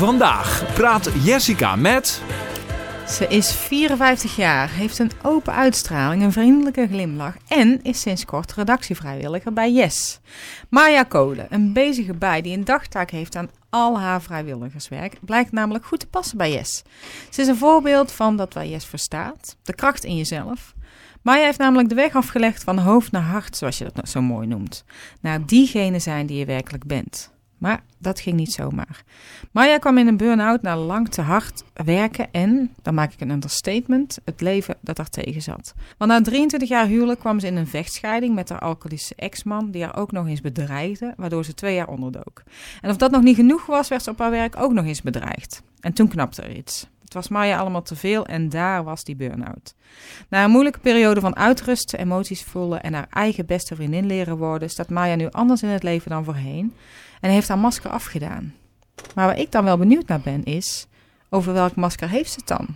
Vandaag praat Jessica met... Ze is 54 jaar, heeft een open uitstraling, een vriendelijke glimlach en is sinds kort redactievrijwilliger bij Yes. Maya Kolen, een bezige bij die een dagtaak heeft aan al haar vrijwilligerswerk, blijkt namelijk goed te passen bij Yes. Ze is een voorbeeld van dat waar Yes verstaat, de kracht in jezelf. Maya heeft namelijk de weg afgelegd van hoofd naar hart, zoals je dat zo mooi noemt, naar diegene zijn die je werkelijk bent. Maar dat ging niet zomaar. Maya kwam in een burn-out na lang te hard werken en, dan maak ik een understatement, het leven dat haar tegen zat. Want na 23 jaar huwelijk kwam ze in een vechtscheiding met haar alcoholische ex-man, die haar ook nog eens bedreigde, waardoor ze twee jaar onderdook. En of dat nog niet genoeg was, werd ze op haar werk ook nog eens bedreigd. En toen knapte er iets. Het was Maya allemaal te veel en daar was die burn-out. Na een moeilijke periode van uitrusten, emoties voelen en haar eigen beste vriendin leren worden, staat Maya nu anders in het leven dan voorheen en heeft haar masker afgedaan. Maar waar ik dan wel benieuwd naar ben is, over welk masker heeft ze het dan?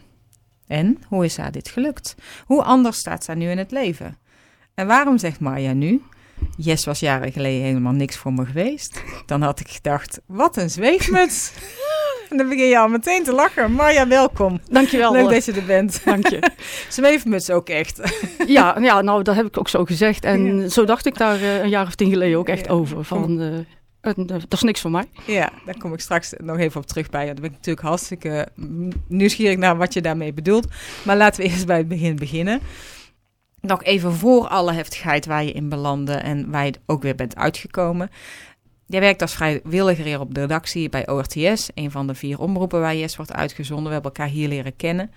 En hoe is haar dit gelukt? Hoe anders staat zij nu in het leven? En waarom zegt Maya nu, Yes was jaren geleden helemaal niks voor me geweest? Dan had ik gedacht, wat een zweefmuts! En dan begin je al meteen te lachen. Marja, welkom. Dankjewel. Leuk dat je er bent. Dank je. Zweefmuts ook echt. ja, ja, nou dat heb ik ook zo gezegd. En Ja. zo dacht ik daar eh, een jaar of tien geleden ook echt Ja. over. Van, eh, dat is niks voor mij. Ja, daar kom ik straks nog even op terug bij. Dan ben ik natuurlijk hartstikke nieuwsgierig naar wat je daarmee bedoelt. Maar laten we eerst bij het begin beginnen. Nog even voor alle heftigheid waar je in belandde en waar je ook weer bent uitgekomen. Jij werkt als vrijwilliger op de redactie bij ORTS, een van de vier omroepen waar Yes wordt uitgezonden. We hebben elkaar hier leren kennen.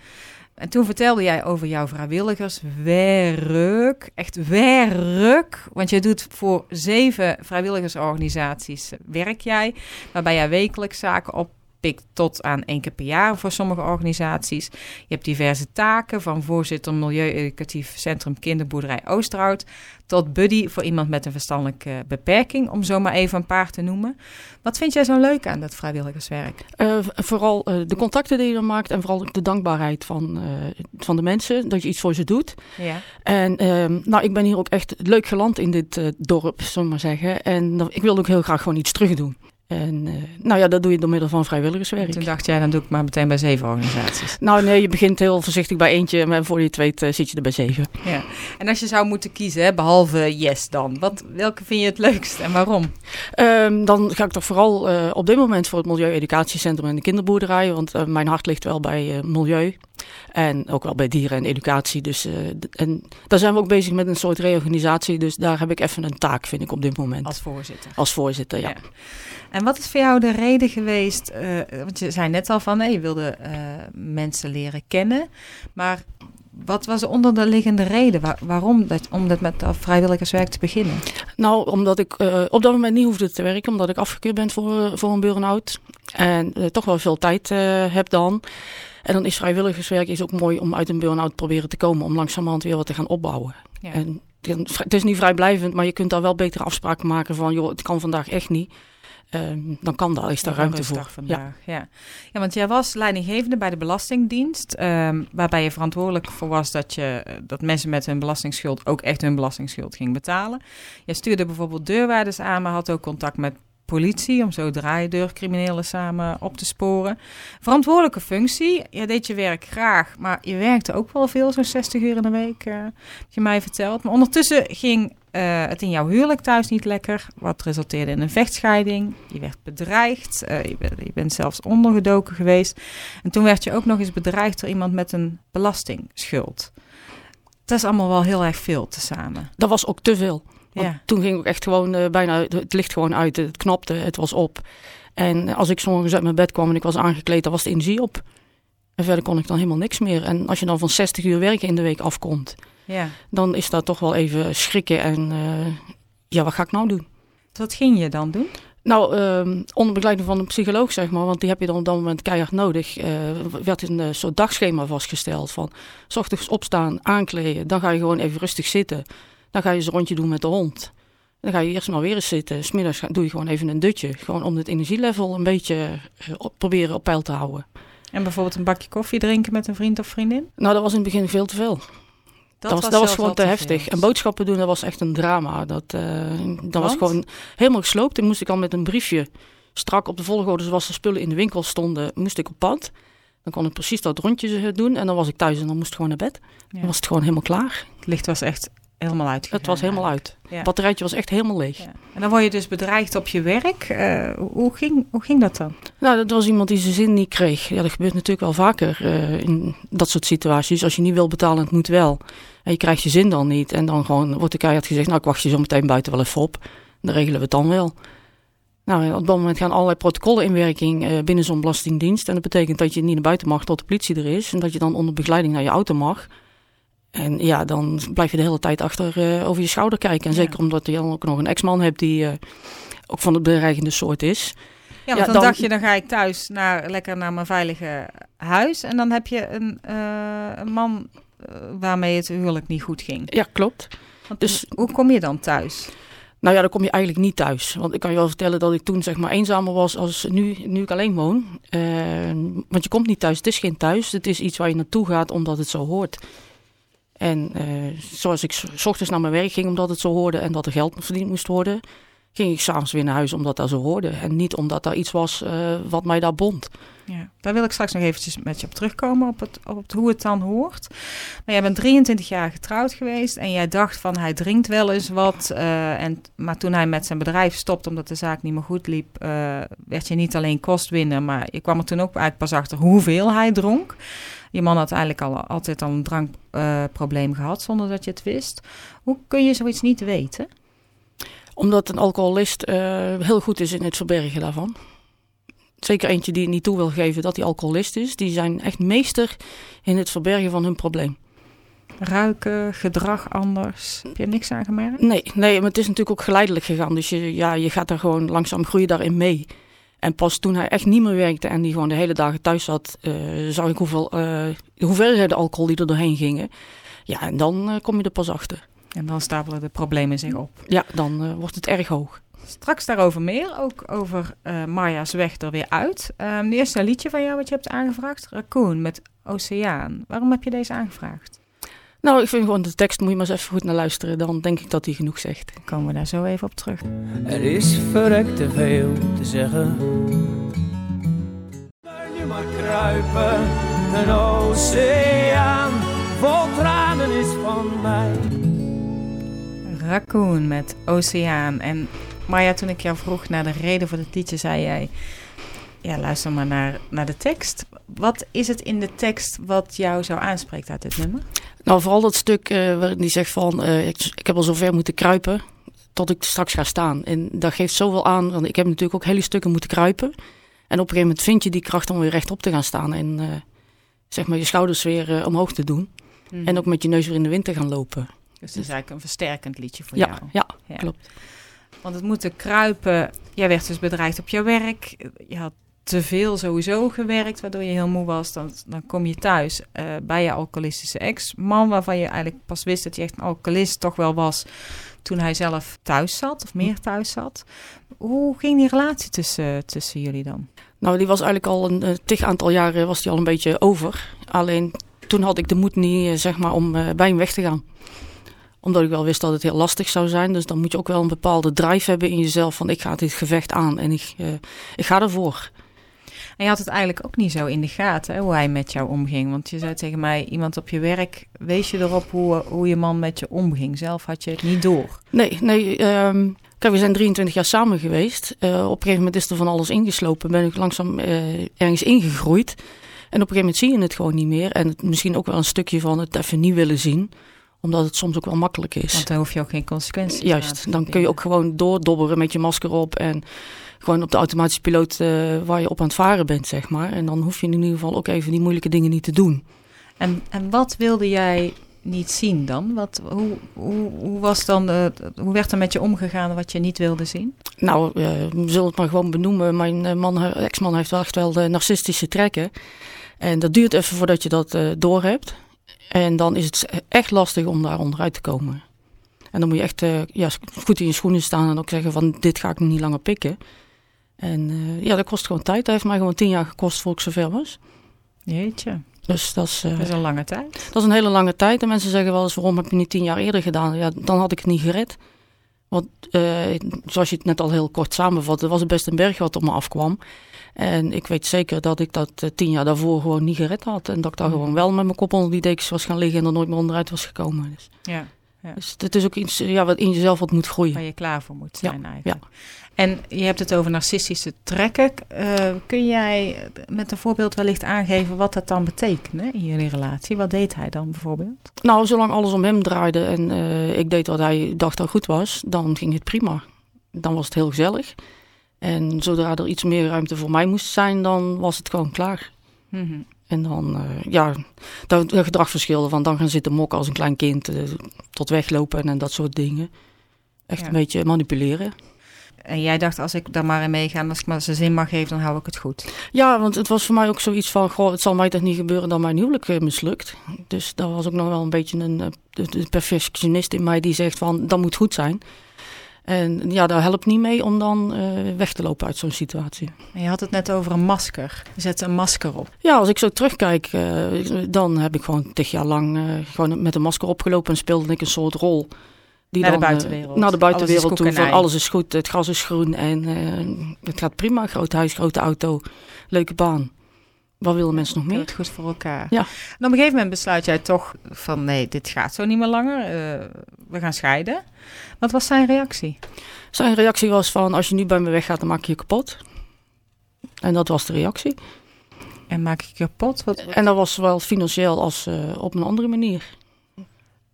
En toen vertelde jij over jouw vrijwilligerswerk. Echt werk. Want je doet voor zeven vrijwilligersorganisaties eh, werk jij. Waarbij jij wekelijks zaken oppikt tot aan één keer per jaar voor sommige organisaties. Je hebt diverse taken van voorzitter Milieu-educatief Centrum Kinderboerderij Oosterhout. Tot buddy voor iemand met een verstandelijke beperking. Om zo maar even een paar te noemen. Wat vind jij zo leuk aan dat vrijwilligerswerk? Eh, vooral eh, de contacten die je dan maakt en vooral de dankbaarheid van, eh, van de mensen. Dat je iets voor ze doet. Ja. En ehm, nou, ik ben hier ook echt leuk geland in dit dorp, zullen we maar zeggen. En ik wil ook heel graag gewoon iets terug doen. En eh, nou ja, dat doe je door middel van vrijwilligerswerk. Toen dacht jij, dan doe ik maar meteen bij zeven organisaties. Nou nee, je begint heel voorzichtig bij eentje, maar voor je het weet eh, zit je er bij zeven. Ja. En als je zou moeten kiezen, hè, behalve Yes dan, wat, welke vind je het leukst en waarom? Ehm, dan ga ik toch vooral eh, op dit moment voor het Milieu-educatiecentrum en de kinderboerderij. Want mijn hart ligt wel bij milieu. En ook wel bij dieren en educatie. Dus, eh, en daar zijn we ook bezig met een soort reorganisatie. Dus daar heb ik even een taak, vind ik op dit moment. Als voorzitter. Als voorzitter, ja. Ja. En wat is voor jou de reden geweest? eh, want je zei net al van, nee, je wilde eh, mensen leren kennen. Maar wat was de onderliggende reden waar- waarom dat, om dat met dat vrijwilligerswerk te beginnen? Nou, omdat ik op dat moment niet hoefde te werken. Omdat ik afgekeurd ben voor, voor een burn-out. En toch wel veel tijd heb dan. En dan is vrijwilligerswerk is ook mooi om uit een burn-out te proberen te komen. Om langzamerhand weer wat te gaan opbouwen. Ja. En het is niet vrijblijvend, maar je kunt daar wel betere afspraken maken van, joh, het kan vandaag echt niet. Ehm, dan kan daar, is daar ruimte voor. Vandaag, ja. Ja. want jij was leidinggevende bij de Belastingdienst, ehm, waarbij je verantwoordelijk voor was dat, je, eh, dat mensen met hun belastingsschuld ook echt hun belastingsschuld ging betalen. Je stuurde bijvoorbeeld deurwaarders aan, maar had ook contact met politie om zo draaideurcriminelen samen op te sporen. Verantwoordelijke functie. Je deed je werk graag, maar je werkte ook wel veel, zo'n 60 uur in de week, heb je mij verteld. Maar ondertussen ging eh, het in jouw huwelijk thuis niet lekker, wat resulteerde in een vechtscheiding. Je werd bedreigd, eh, je, bent, je bent zelfs ondergedoken geweest. En toen werd je ook nog eens bedreigd door iemand met een belastingsschuld. Dat is allemaal wel heel erg veel tezamen. Dat was ook te veel. Want Ja. toen ging ik echt gewoon eh, bijna, het licht gewoon uit, het knapte, het was op. En als ik s'morgens uit mijn bed kwam en ik was aangekleed, dan was de energie op. En verder kon ik dan helemaal niks meer. En als je dan van 60 uur werken in de week afkomt, Ja. dan is dat toch wel even schrikken. En eh, ja, wat ga ik nou doen? Wat ging je dan doen? Nou, ehm, onder begeleiding van een psycholoog, zeg maar, want die heb je dan op dat moment keihard nodig, eh, werd een soort dagschema vastgesteld van, s ochtends opstaan, aankleden, dan ga je gewoon even rustig zitten. Dan ga je eens een rondje doen met de hond. Dan ga je eerst maar weer eens zitten. Smiddags doe je gewoon even een dutje. Gewoon om het energielevel een beetje eh, op, proberen op peil te houden. En bijvoorbeeld een bakje koffie drinken met een vriend of vriendin? Nou, dat was in het begin veel te veel. Dat, was, dat was gewoon te veel. heftig. En boodschappen doen, dat was echt een drama. Dat, eh, dat was gewoon helemaal gesloopt. Dan moest ik al met een briefje strak op de volgorde zoals de spullen in de winkel stonden, moest ik op pad. Dan kon ik precies dat rondje eh, doen en dan was ik thuis en dan moest ik gewoon naar bed. Ja. Dan was het gewoon helemaal klaar. Het licht was echt helemaal uit. Het was helemaal uit. Ja. Het batterijtje was echt helemaal leeg. Ja. En dan word je dus bedreigd op je werk. Eh, hoe, ging, hoe ging dat dan? Nou, dat was iemand die zijn zin niet kreeg. Ja, dat gebeurt natuurlijk wel vaker eh, in dat soort situaties. Als je niet wil betalen, het moet wel. En je krijgt je zin dan niet. En dan gewoon wordt de keihard gezegd, nou ik wacht je zo meteen buiten wel even op. Dan regelen we het dan wel. Nou, op dat moment gaan allerlei protocollen in werking eh, binnen zo'n belastingdienst. En dat betekent dat je niet naar buiten mag tot de politie er is. En dat je dan onder begeleiding naar je auto mag. En ja, dan blijf je de hele tijd achter eh, over je schouder kijken. En Ja. zeker omdat je dan ook nog een ex-man hebt die eh, ook van het bedreigende soort is. Ja, want Ja, dan, dan- dacht je, dan ga ik thuis naar, lekker naar mijn veilige huis. En dan heb je een, eh, een man waarmee het huwelijk niet goed ging. Ja, klopt. Want Dus- hoe kom je dan thuis? Nou ja, dan kom je eigenlijk niet thuis. Want ik kan je wel vertellen dat ik toen zeg maar eenzamer was als nu, nu ik alleen woon. Want je komt niet thuis. Het is geen thuis. Het is iets waar je naartoe gaat omdat het zo hoort. En eh, zoals ik s- ochtends naar mijn werk ging omdat het zo hoorde en dat er geld verdiend moest worden, ging ik s'avonds weer naar huis omdat dat zo hoorde. En niet omdat daar iets was eh, wat mij daar bond. Ja, daar wil ik straks nog eventjes met je op terugkomen, op, het, op hoe het dan hoort. Maar jij bent 23 jaar getrouwd geweest en jij dacht van hij drinkt wel eens wat. eh, en, maar toen hij met zijn bedrijf stopte omdat de zaak niet meer goed liep, werd je niet alleen kostwinner, maar je kwam er toen ook eigenlijk pas achter hoeveel hij dronk. Je man had eigenlijk al, altijd al een drankprobleem gehad zonder dat je het wist. Hoe kun je zoiets niet weten? Omdat een alcoholist eh, heel goed is in het verbergen daarvan. Zeker eentje die niet toe wil geven dat hij alcoholist is. Die zijn echt meester in het verbergen van hun probleem. Ruiken, gedrag anders. Heb je er niks aan gemerkt? Nee, nee, maar het is natuurlijk ook geleidelijk gegaan. Dus je, ja, je gaat daar gewoon langzaam groeien daarin mee. En pas toen hij echt niet meer werkte en die gewoon de hele dagen thuis zat, eh, zag ik hoeveel, eh, de hoeveelheden alcohol die er doorheen gingen. Ja, en dan eh, kom je er pas achter. En dan stapelen de problemen zich op. Ja, dan wordt het erg hoog. Straks daarover meer, ook over Marja's weg er weer uit. Ehm de eerste liedje van jou wat je hebt aangevraagd, Raccoon met Oceaan. Waarom heb je deze aangevraagd? Nou, ik vind gewoon de tekst, moet je maar eens even goed naar luisteren. Dan denk ik dat hij genoeg zegt. Dan komen we daar zo even op terug. Er is verrekt te veel te zeggen. Blijf nu maar kruipen, een oceaan vol tranen is van mij. Raccoon met Oceaan. En Marja, toen ik jou vroeg naar de reden voor het liedje, zei jij... Ja, luister maar naar, naar de tekst. Wat is het in de tekst wat jou zo aanspreekt uit dit nummer? Nou, vooral dat stuk eh, waarin hij zegt van, eh, ik, ik heb al zo ver moeten kruipen tot ik straks ga staan. En dat geeft zoveel aan, want ik heb natuurlijk ook hele stukken moeten kruipen. En op een gegeven moment vind je die kracht om weer rechtop te gaan staan en eh, zeg maar je schouders weer omhoog te doen. En ook met je neus weer in de wind te gaan lopen. Dus het is eigenlijk een versterkend liedje voor Ja, jou. ja, Ja. klopt. Want het moeten kruipen. Jij werd dus bedreigd op jouw werk. Je had te veel sowieso gewerkt, waardoor je heel moe was. Dan, dan kom je thuis eh, bij je alcoholistische ex-man, waarvan je eigenlijk pas wist dat hij echt een alcoholist toch wel was toen hij zelf thuis zat, of meer thuis zat. Hoe ging die relatie tussen, tussen jullie dan? Nou, die was eigenlijk al een tig aantal jaren was die al een beetje over. Alleen toen had ik de moed niet, eh, zeg maar, om bij hem weg te gaan. Omdat ik wel wist dat het heel lastig zou zijn. Dus dan moet je ook wel een bepaalde drive hebben in jezelf. Van ik ga dit gevecht aan en ik, ik ga ervoor. En je had het eigenlijk ook niet zo in de gaten, hè, hoe hij met jou omging. Want je zei tegen mij, iemand op je werk, wees je erop hoe, hoe je man met je omging. Zelf had je het niet door. Nee, nee. ehm, kijk, we zijn 23 jaar samen geweest. Eh, op een gegeven moment is er van alles ingeslopen. Ben ik langzaam eh, ergens ingegroeid. En op een gegeven moment zie je het gewoon niet meer. En het, misschien ook wel een stukje van het even niet willen zien. Omdat het soms ook wel makkelijk is. Want dan hoef je ook geen consequenties Juist, dan kun je ook gewoon doordobberen met je masker op en gewoon op de automatische piloot eh, waar je op aan het varen bent, zeg maar. En dan hoef je in ieder geval ook even die moeilijke dingen niet te doen. En, en wat wilde jij niet zien dan? Wat, hoe, hoe, hoe, was dan hoe werd er met je omgegaan wat je niet wilde zien? Nou, eh, we zullen het maar gewoon benoemen. Mijn eh, man, ex-man heeft wel echt wel de narcistische trekken. En dat duurt even voordat je dat eh doorhebt. En dan is het echt lastig om daar onderuit te komen. En dan moet je echt ja, goed in je schoenen staan en ook zeggen van dit ga ik niet langer pikken. En eh, ja, dat kost gewoon tijd. Dat heeft mij gewoon tien jaar gekost voor ik zover was. Jeetje, Dus dat is, eh, dat is een lange tijd. dat is een hele lange tijd. En mensen zeggen wel eens, waarom heb je niet tien jaar eerder gedaan? Ja, dan had ik het niet gered. Want uh, zoals je het net al heel kort samenvatte, was het best een berg wat op me afkwam. En ik weet zeker dat ik dat uh, tien jaar daarvoor gewoon niet gered had. En dat ik daar gewoon wel met mijn kop onder die dekens was gaan liggen en er nooit meer onderuit was gekomen. Dus, ja, ja. dus het is ook iets ja, wat in jezelf wat moet groeien. Waar je klaar voor moet zijn Ja, eigenlijk. En je hebt het over narcistische trekken. Uh, kun jij met een voorbeeld wellicht aangeven wat dat dan betekende in jullie relatie? Wat deed hij dan bijvoorbeeld? Nou, zolang alles om hem draaide en uh, ik deed wat hij dacht dat goed was, dan ging het prima. Dan was het heel gezellig. En zodra er iets meer ruimte voor mij moest zijn, dan was het gewoon klaar. Mm -hmm. En dan, uh, ja, dat, dat gedrag verschilde van dan gaan zitten mokken als een klein kind, uh, tot weglopen en, en dat soort dingen. Echt Ja. een beetje manipuleren. En jij dacht, als ik daar maar in meega en als ik maar zijn zin mag geven, dan hou ik het goed. Ja, want het was voor mij ook zoiets van, goh, het zal mij toch niet gebeuren dat mijn huwelijk uh, mislukt. Dus daar was ook nog wel een beetje een de perfectionist in mij die zegt van, dat moet goed zijn. En ja, daar helpt niet mee om dan uh, weg te lopen uit zo'n situatie. Je had het net over een masker. Je zette een masker op. Ja, als ik zo terugkijk, uh, dan heb ik gewoon tig jaar lang uh, gewoon met een masker opgelopen en speelde ik een soort rol. Die naar dan, de buitenwereld. Naar de buitenwereld toe. Van alles is goed, het gras is groen en het gaat prima. Groot huis, grote auto, leuke baan. Wat willen mensen nog meer? Het goed voor elkaar. Ja. En op een gegeven moment besluit jij toch van nee, dit gaat zo niet meer langer. Uh, we gaan scheiden. Wat was zijn reactie? Zijn reactie was van als je nu bij me weggaat, dan maak je je kapot. En dat was de reactie. En maak ik je kapot? Wat, wat? En dat was zowel financieel als uh, op een andere manier.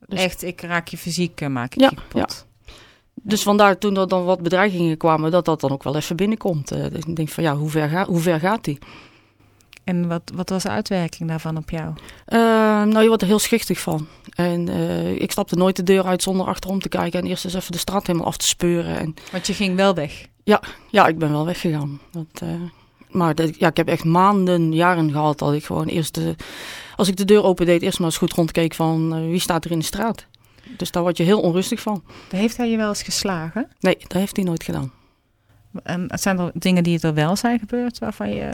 Dus... Echt, ik raak je fysiek, uh, maak ik ja, je kapot. Ja. Dus vandaar toen er dan wat bedreigingen kwamen, dat dat dan ook wel even binnenkomt. Uh, ik denk van ja, hoe ver, ga, hoe ver gaat die? En wat, wat was de uitwerking daarvan op jou? Uh, nou, je wordt er heel schichtig van. En uh, ik stapte nooit de deur uit zonder achterom te kijken en eerst eens even de straat helemaal af te speuren. En... Want je ging wel weg? Ja, ja ik ben wel weggegaan. Dat, uh, maar dat, ja, ik heb echt maanden, jaren gehad dat ik gewoon eerst, de, als ik de deur opendeed, eerst maar eens goed rondkeek van uh, wie staat er in de straat. Dus daar word je heel onrustig van. Heeft hij je wel eens geslagen? Nee, dat heeft hij nooit gedaan. En zijn er dingen die er wel zijn gebeurd waarvan je,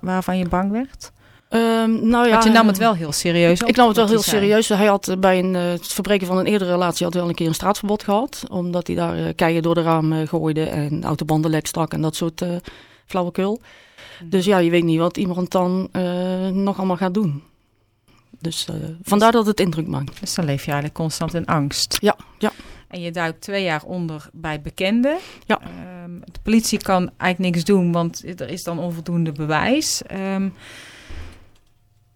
waarvan je bang werd? Um, nou ja, Want je nam het wel heel serieus op. Ik nam het wel heel serieus. Hij had bij een, uh, het verbreken van een eerdere relatie had wel een keer een straatverbod gehad. Omdat hij daar uh, keien door de raam uh, gooide en autobanden lek stak en dat soort uh, flauwekul. Hmm. Dus ja, je weet niet wat iemand dan uh, nog allemaal gaat doen. Dus uh, vandaar dat het indruk maakt. Dus dan leef je eigenlijk constant in angst. Ja, ja. En je duikt twee jaar onder bij bekenden. Ja. Um, de politie kan eigenlijk niks doen, want er is dan onvoldoende bewijs. Um,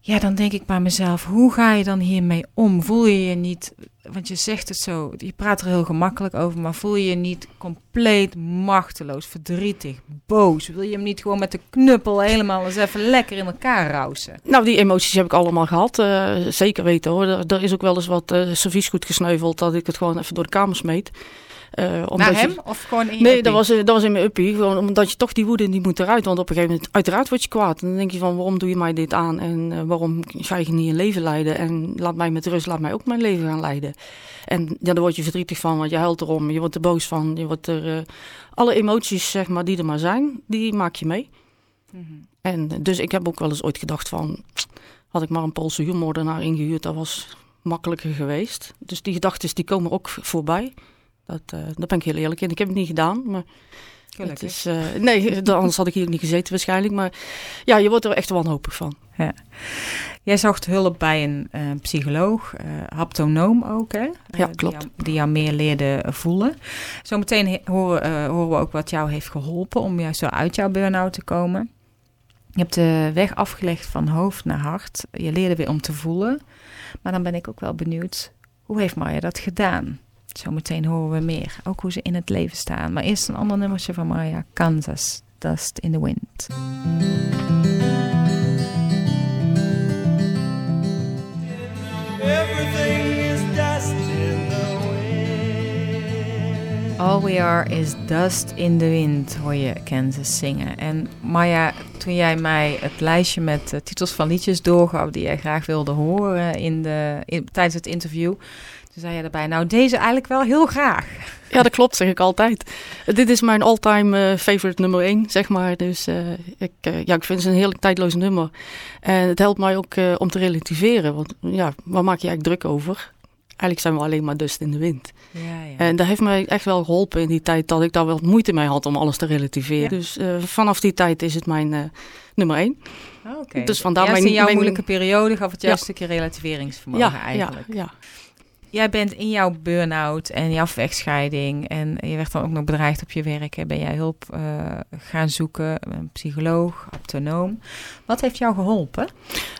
ja, dan denk ik bij mezelf, hoe ga je dan hiermee om? Voel je je niet, want je zegt het zo, je praat er heel gemakkelijk over, maar voel je je niet compleet machteloos, verdrietig, boos? Wil je hem niet gewoon met de knuppel helemaal eens even lekker in elkaar rousen? Nou, die emoties heb ik allemaal gehad, uh, zeker weten hoor. Er, is ook wel eens wat uh, serviesgoed gesneuveld dat ik het gewoon even door de kamer smeet. Uh, Naar hem je, of gewoon in je Nee, uppie? dat was, dat was in mijn uppie. Gewoon omdat je toch die woede die moet eruit. Want op een gegeven moment, uiteraard word je kwaad. En dan denk je van, waarom doe je mij dit aan? En uh, waarom ga je niet je leven leiden? En laat mij met rust, laat mij ook mijn leven gaan leiden. En ja, daar word je verdrietig van, want je huilt erom. Je wordt er boos van. Je wordt er, uh, alle emoties, zeg maar, die er maar zijn, die maak je mee. Mm -hmm. En dus ik heb ook wel eens ooit gedacht van, had ik maar een Poolse huurmoordenaar ingehuurd, dat was makkelijker geweest. Dus die gedachten die komen ook voorbij. Dat, uh, daar ben ik heel eerlijk in. Ik heb het niet gedaan, maar Gelukkig. het is, uh, nee, anders had ik hier niet gezeten waarschijnlijk. Maar ja, je wordt er echt wanhopig van. Ja. Jij zocht hulp bij een uh, psycholoog, haptonoom ook, hè? Ja, klopt. Die jou, die jou meer leerde voelen. Zometeen horen, horen we ook wat jou heeft geholpen om juist zo uit jouw burn-out te komen. Je hebt de weg afgelegd van hoofd naar hart. Je leerde weer om te voelen. Maar dan ben ik ook wel benieuwd, hoe heeft Marja dat gedaan? Zometeen horen we meer, ook hoe ze in het leven staan. Maar eerst een ander nummertje van Maria, Kansas, Dust in the Wind. All we are is dust in the wind, hoor je Kansas zingen. En Maya, toen jij mij het lijstje met uh, titels van liedjes doorgaf die jij graag wilde horen in de, tijdens het interview, toen zei je erbij, nou deze eigenlijk wel heel graag. Ja, dat klopt, zeg ik altijd. Dit is mijn all-time uh, favorite nummer 1, zeg maar. Dus uh, ik, ja, ik vind het een heerlijk tijdloos nummer. En het helpt mij ook om te relativeren. Want ja, waar maak je eigenlijk druk over? Eigenlijk zijn we alleen maar dust in de wind. Ja, ja. En dat heeft mij echt wel geholpen in die tijd dat ik daar wel moeite mee had om alles te relativeren. Ja. Dus eh, vanaf die tijd is het mijn eh, nummer één. Oh, Oké. dus vandaar mijn- in jouw mijn- moeilijke periode gaf het juist een stukje relativeringsvermogen Ja, eigenlijk. ja, ja. Jij bent in jouw burn-out en jouw vechtscheiding en je werd dan ook nog bedreigd op je werk. Ben jij hulp eh, gaan zoeken, een psycholoog, autonoom. Wat heeft jou geholpen?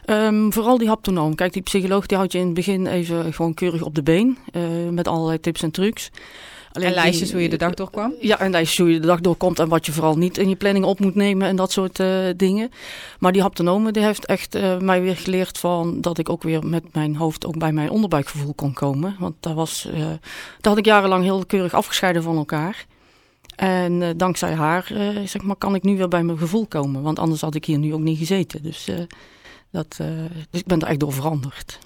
Ehm, vooral die haptonoom. Kijk, die psycholoog die houdt je in het begin even gewoon keurig op de been. eh, met allerlei tips en trucs. Alleen En lijstjes die- hoe je de dag doorkwam? Ja, en lijstjes hoe je de dag doorkomt en wat je vooral niet in je planning op moet nemen en dat soort eh, dingen. Maar die haptonome die heeft echt eh, mij weer geleerd van dat ik ook weer met mijn hoofd ook bij mijn onderbuikgevoel kon komen. Want daar was, daar had ik jarenlang heel keurig afgescheiden van elkaar. En dankzij haar, zeg maar, kan ik nu weer bij mijn gevoel komen. Want anders had ik hier nu ook niet gezeten. Dus, dat, dus ik ben er echt door veranderd.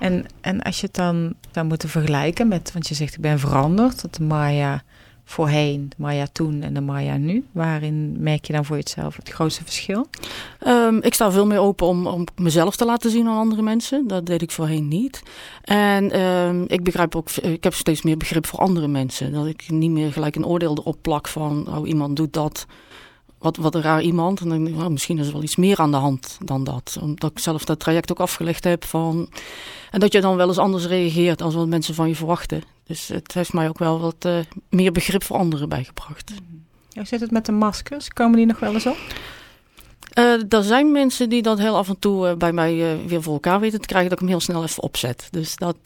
En, en als je het dan zou moeten vergelijken met, want je zegt ik ben veranderd, dat de Maya voorheen, de Maya toen en de Maya nu. Waarin merk je dan voor jezelf het grootste verschil? Ehm, ik sta veel meer open om, om mezelf te laten zien aan andere mensen. Dat deed ik voorheen niet. En ehm, ik begrijp ook, ik heb steeds meer begrip voor andere mensen. Dat ik niet meer gelijk een oordeel erop plak van, oh iemand doet dat. Wat, wat een raar iemand. En dan ik, misschien is er wel iets meer aan de hand dan dat. Omdat ik zelf dat traject ook afgelegd heb van. En dat je dan wel eens anders reageert dan wat mensen van je verwachten. Dus het heeft mij ook wel wat eh, meer begrip voor anderen bijgebracht. Hoe zit het met de maskers? Komen die nog wel eens op? Eh, er zijn mensen die dat heel af en toe eh, bij mij eh, weer voor elkaar weten te krijgen, dat ik hem heel snel even opzet. Dus dat,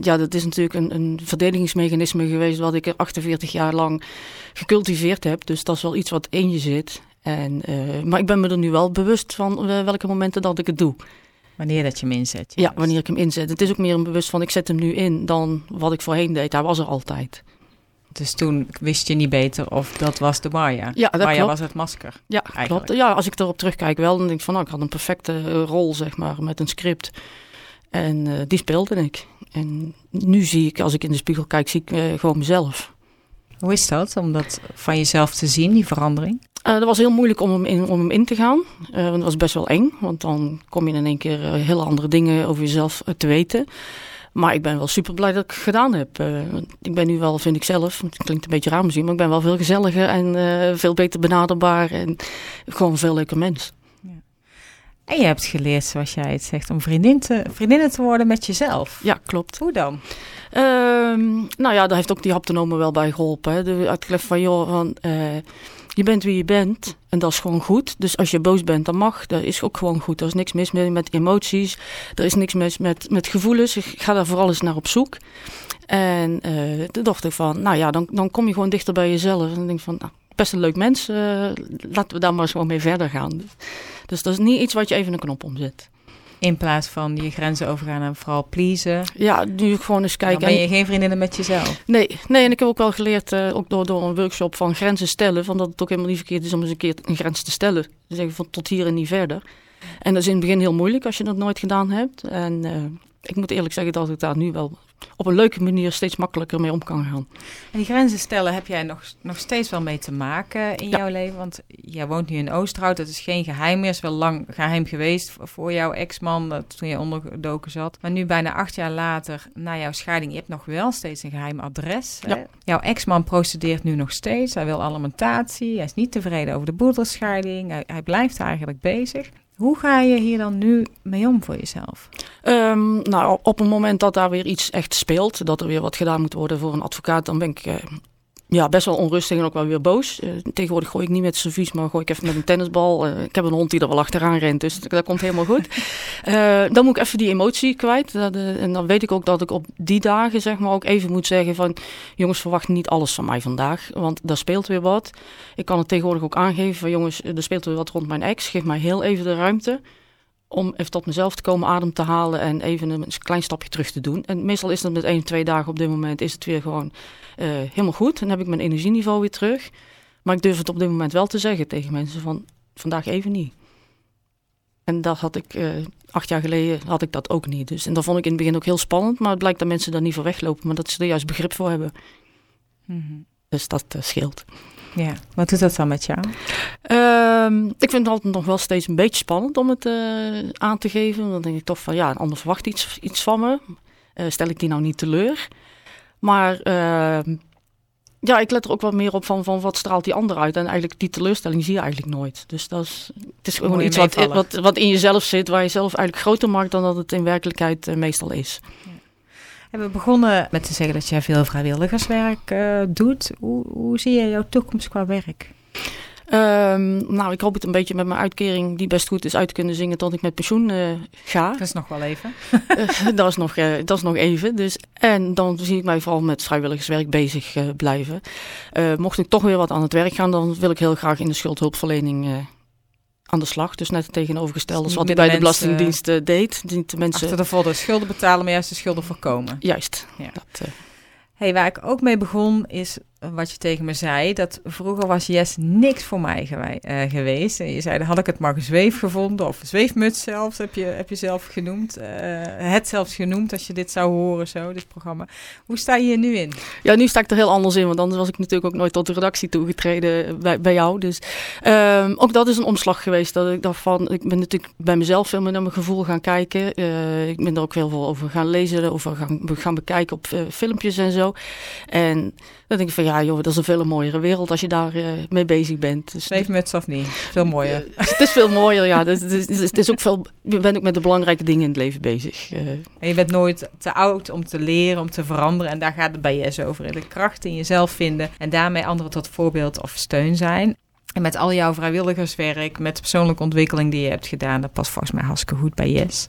ja, dat is natuurlijk een, een verdedigingsmechanisme geweest wat ik er 48 jaar lang gecultiveerd heb. Dus dat is wel iets wat in je zit. En, maar ik ben me er nu wel bewust van welke momenten dat ik het doe. Wanneer dat je hem inzet. Ja, wanneer ik hem inzet. Het is ook meer een bewust van ik zet hem nu in dan wat ik voorheen deed. Hij was er altijd. Dus toen wist je niet beter of dat was de Maya. Ja, dat Maya klopt. was het masker. Ja, Eigenlijk. klopt. Ja, als ik erop terugkijk wel, dan denk ik van, nou, ik had een perfecte eh, rol, zeg maar, met een script. En eh, die speelde ik. En nu zie ik, als ik in de spiegel kijk, zie ik eh, gewoon mezelf. Hoe is dat, om dat van jezelf te zien, die verandering? Eh dat was heel moeilijk om hem in, om hem in te gaan. Want dat was best wel eng, want dan kom je in één keer hele andere dingen over jezelf te weten. Maar ik ben wel super blij dat ik het gedaan heb. Want ik ben nu wel, vind ik zelf, het klinkt een beetje raar misschien, maar ik ben wel veel gezelliger en eh, veel beter benaderbaar en gewoon een veel leuker mens. En je hebt geleerd, zoals jij het zegt, om vriendin te, vriendinnen te worden met jezelf. Ja, klopt. Hoe dan? Ehm, nou ja, daar heeft ook die haptonomen wel bij geholpen. Hè. De uitgelegd van, joh, van, eh, je bent wie je bent en dat is gewoon goed. Dus als je boos bent, dan mag. Dat is ook gewoon goed. Er is niks mis met emoties. Er is niks mis met, met gevoelens. Ik ga daar vooral eens naar op zoek. En eh toen dacht ik van, nou ja, dan, dan kom je gewoon dichter bij jezelf. En dan denk ik van, nou, best een leuk mens. eh, laten we daar maar eens gewoon mee verder gaan. Dus dat is niet iets wat je even een knop omzet. In plaats van je grenzen overgaan en vooral pleasen. Ja, nu gewoon eens Dan kijken. ben En- je geen vriendinnen met jezelf. Nee, nee, en ik heb ook wel geleerd, eh, ook door, door een workshop van grenzen stellen, van dat het ook helemaal niet verkeerd is om eens een keer een grens te stellen. Te zeggen van tot hier en niet verder. En dat is in het begin heel moeilijk als je dat nooit gedaan hebt. En eh, ik moet eerlijk zeggen dat ik daar nu wel op een leuke manier steeds makkelijker mee om kan gaan. En die grenzen stellen heb jij nog, nog steeds wel mee te maken in Ja. jouw leven. Want jij woont nu in Oosterhout. Dat is geen geheim meer. is wel lang geheim geweest voor jouw ex-man toen je ondergedoken zat. Maar nu bijna acht jaar later, na jouw scheiding, je hebt nog wel steeds een geheim adres. Hè? Ja. Jouw ex-man procedeert nu nog steeds. Hij wil alimentatie. Hij is niet tevreden over de boedelscheiding. Hij, hij blijft eigenlijk bezig. Hoe ga je hier dan nu mee om voor jezelf? Ehm, nou, op het moment dat daar weer iets echt speelt, dat er weer wat gedaan moet worden voor een advocaat, dan ben ik eh, ja, best wel onrustig en ook wel weer boos. Eh, tegenwoordig gooi ik niet met servies, maar gooi ik even met een tennisbal. Eh, ik heb een hond die er wel achteraan rent, dus dat, dat komt helemaal goed. Eh, dan moet ik even die emotie kwijt. Dat, en dan weet ik ook dat ik op die dagen zeg maar ook even moet zeggen van... jongens, verwacht niet alles van mij vandaag, want daar speelt weer wat. Ik kan het tegenwoordig ook aangeven van jongens, er speelt weer wat rond mijn ex. Geef mij heel even de ruimte om even tot mezelf te komen, adem te halen en even een, klein stapje terug te doen. En meestal is dat met één, twee dagen op dit moment is het weer gewoon eh, helemaal goed. Dan heb ik mijn energieniveau weer terug. Maar ik durf het op dit moment wel te zeggen tegen mensen van vandaag even niet. En dat had ik eh, acht jaar geleden had ik dat ook niet. Dus, en dat vond ik in het begin ook heel spannend. Maar het blijkt dat mensen daar niet voor weglopen, maar dat ze er juist begrip voor hebben. Dus dat eh, scheelt. Ja, wat doet dat dan met jou? Ehm, ik vind het altijd nog wel steeds een beetje spannend om het eh, aan te geven. Dan denk ik toch van ja, een ander verwacht iets, iets van me. eh, stel ik die nou niet teleur. Maar ehm, ja, ik let er ook wat meer op van, van wat straalt die ander uit. En eigenlijk die teleurstelling zie je eigenlijk nooit. Dus dat is, het is gewoon iets wat, wat, wat in jezelf zit, waar je zelf eigenlijk groter maakt dan dat het in werkelijkheid eh, meestal is. En we begonnen met te zeggen dat jij veel vrijwilligerswerk eh, doet. Hoe, hoe zie je jouw toekomst qua werk? Ehm, nou, ik hoop het een beetje met mijn uitkering, die best goed is, uit te kunnen zingen tot ik met pensioen eh, ga. Dat is nog wel even. Eh, dat, is nog, eh, dat is nog even. Dus, en dan zie ik mij vooral met vrijwilligerswerk bezig blijven. Eh, mocht ik toch weer wat aan het werk gaan, dan wil ik heel graag in de schuldhulpverlening eh, aan de slag. Dus net het tegenovergestelde Dus wat met bij de de mensen, Belastingdienst eh, deed. Niet de mensen, Achter de schulden betalen, maar juist de schulden voorkomen. Juist. Ja. Dat, eh, Hey, waar ik ook mee begon is wat je tegen me zei. Dat vroeger was Yes niks voor mij eh, geweest. En je zei, dan had ik het maar gezweef gevonden. Of zweefmuts zelfs, heb je, heb je zelf genoemd. Eh, het zelfs genoemd als je dit zou horen, zo, dit programma. Hoe sta je hier nu in? Ja, nu sta ik er heel anders in, want anders was ik natuurlijk ook nooit tot de redactie toegetreden bij, jou. Dus ehm, ook dat is een omslag geweest. Dat ik dacht van, ik ben natuurlijk bij mezelf veel meer naar mijn gevoel gaan kijken. Eh, ik ben er ook heel veel over gaan lezen, over gaan, gaan bekijken op eh, filmpjes en zo. En dan denk ik van, ja joh, dat is een veel mooiere wereld als je daar eh, mee bezig bent. Dus Zweefmuts of niet? Veel mooier. Eh, het is veel mooier, ja. Het is, het is, het is ook veel, je bent ook met de belangrijke dingen in het leven bezig. Eh, En je bent nooit te oud om te leren, om te veranderen. En daar gaat het bij Yes over. De kracht in jezelf vinden en daarmee anderen tot voorbeeld of steun zijn. En met al jouw vrijwilligerswerk, met de persoonlijke ontwikkeling die je hebt gedaan, dat past volgens mij hartstikke goed bij Yes.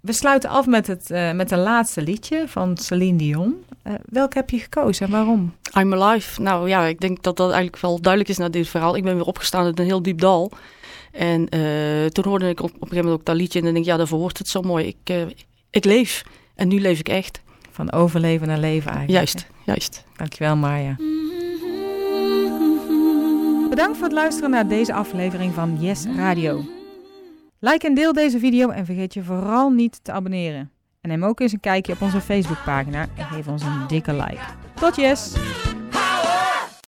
We sluiten af met het eh, met een laatste liedje van Celine Dion. Eh welk heb je gekozen en waarom? I'm alive. Nou ja, ik denk dat dat eigenlijk wel duidelijk is na dit verhaal. Ik ben weer opgestaan uit een heel diep dal. En eh, toen hoorde ik op, op een gegeven moment ook dat liedje. En dan denk ik, ja, daarvoor wordt het zo mooi. Ik, eh, ik leef. En nu leef ik echt. Van overleven naar leven eigenlijk. Juist, juist. Dankjewel Marja. Bedankt voor het luisteren naar deze aflevering van Yes Radio. Like en deel deze video en vergeet je vooral niet te abonneren. En neem ook eens een kijkje op onze Facebookpagina en geef ons een dikke like. Tot yes!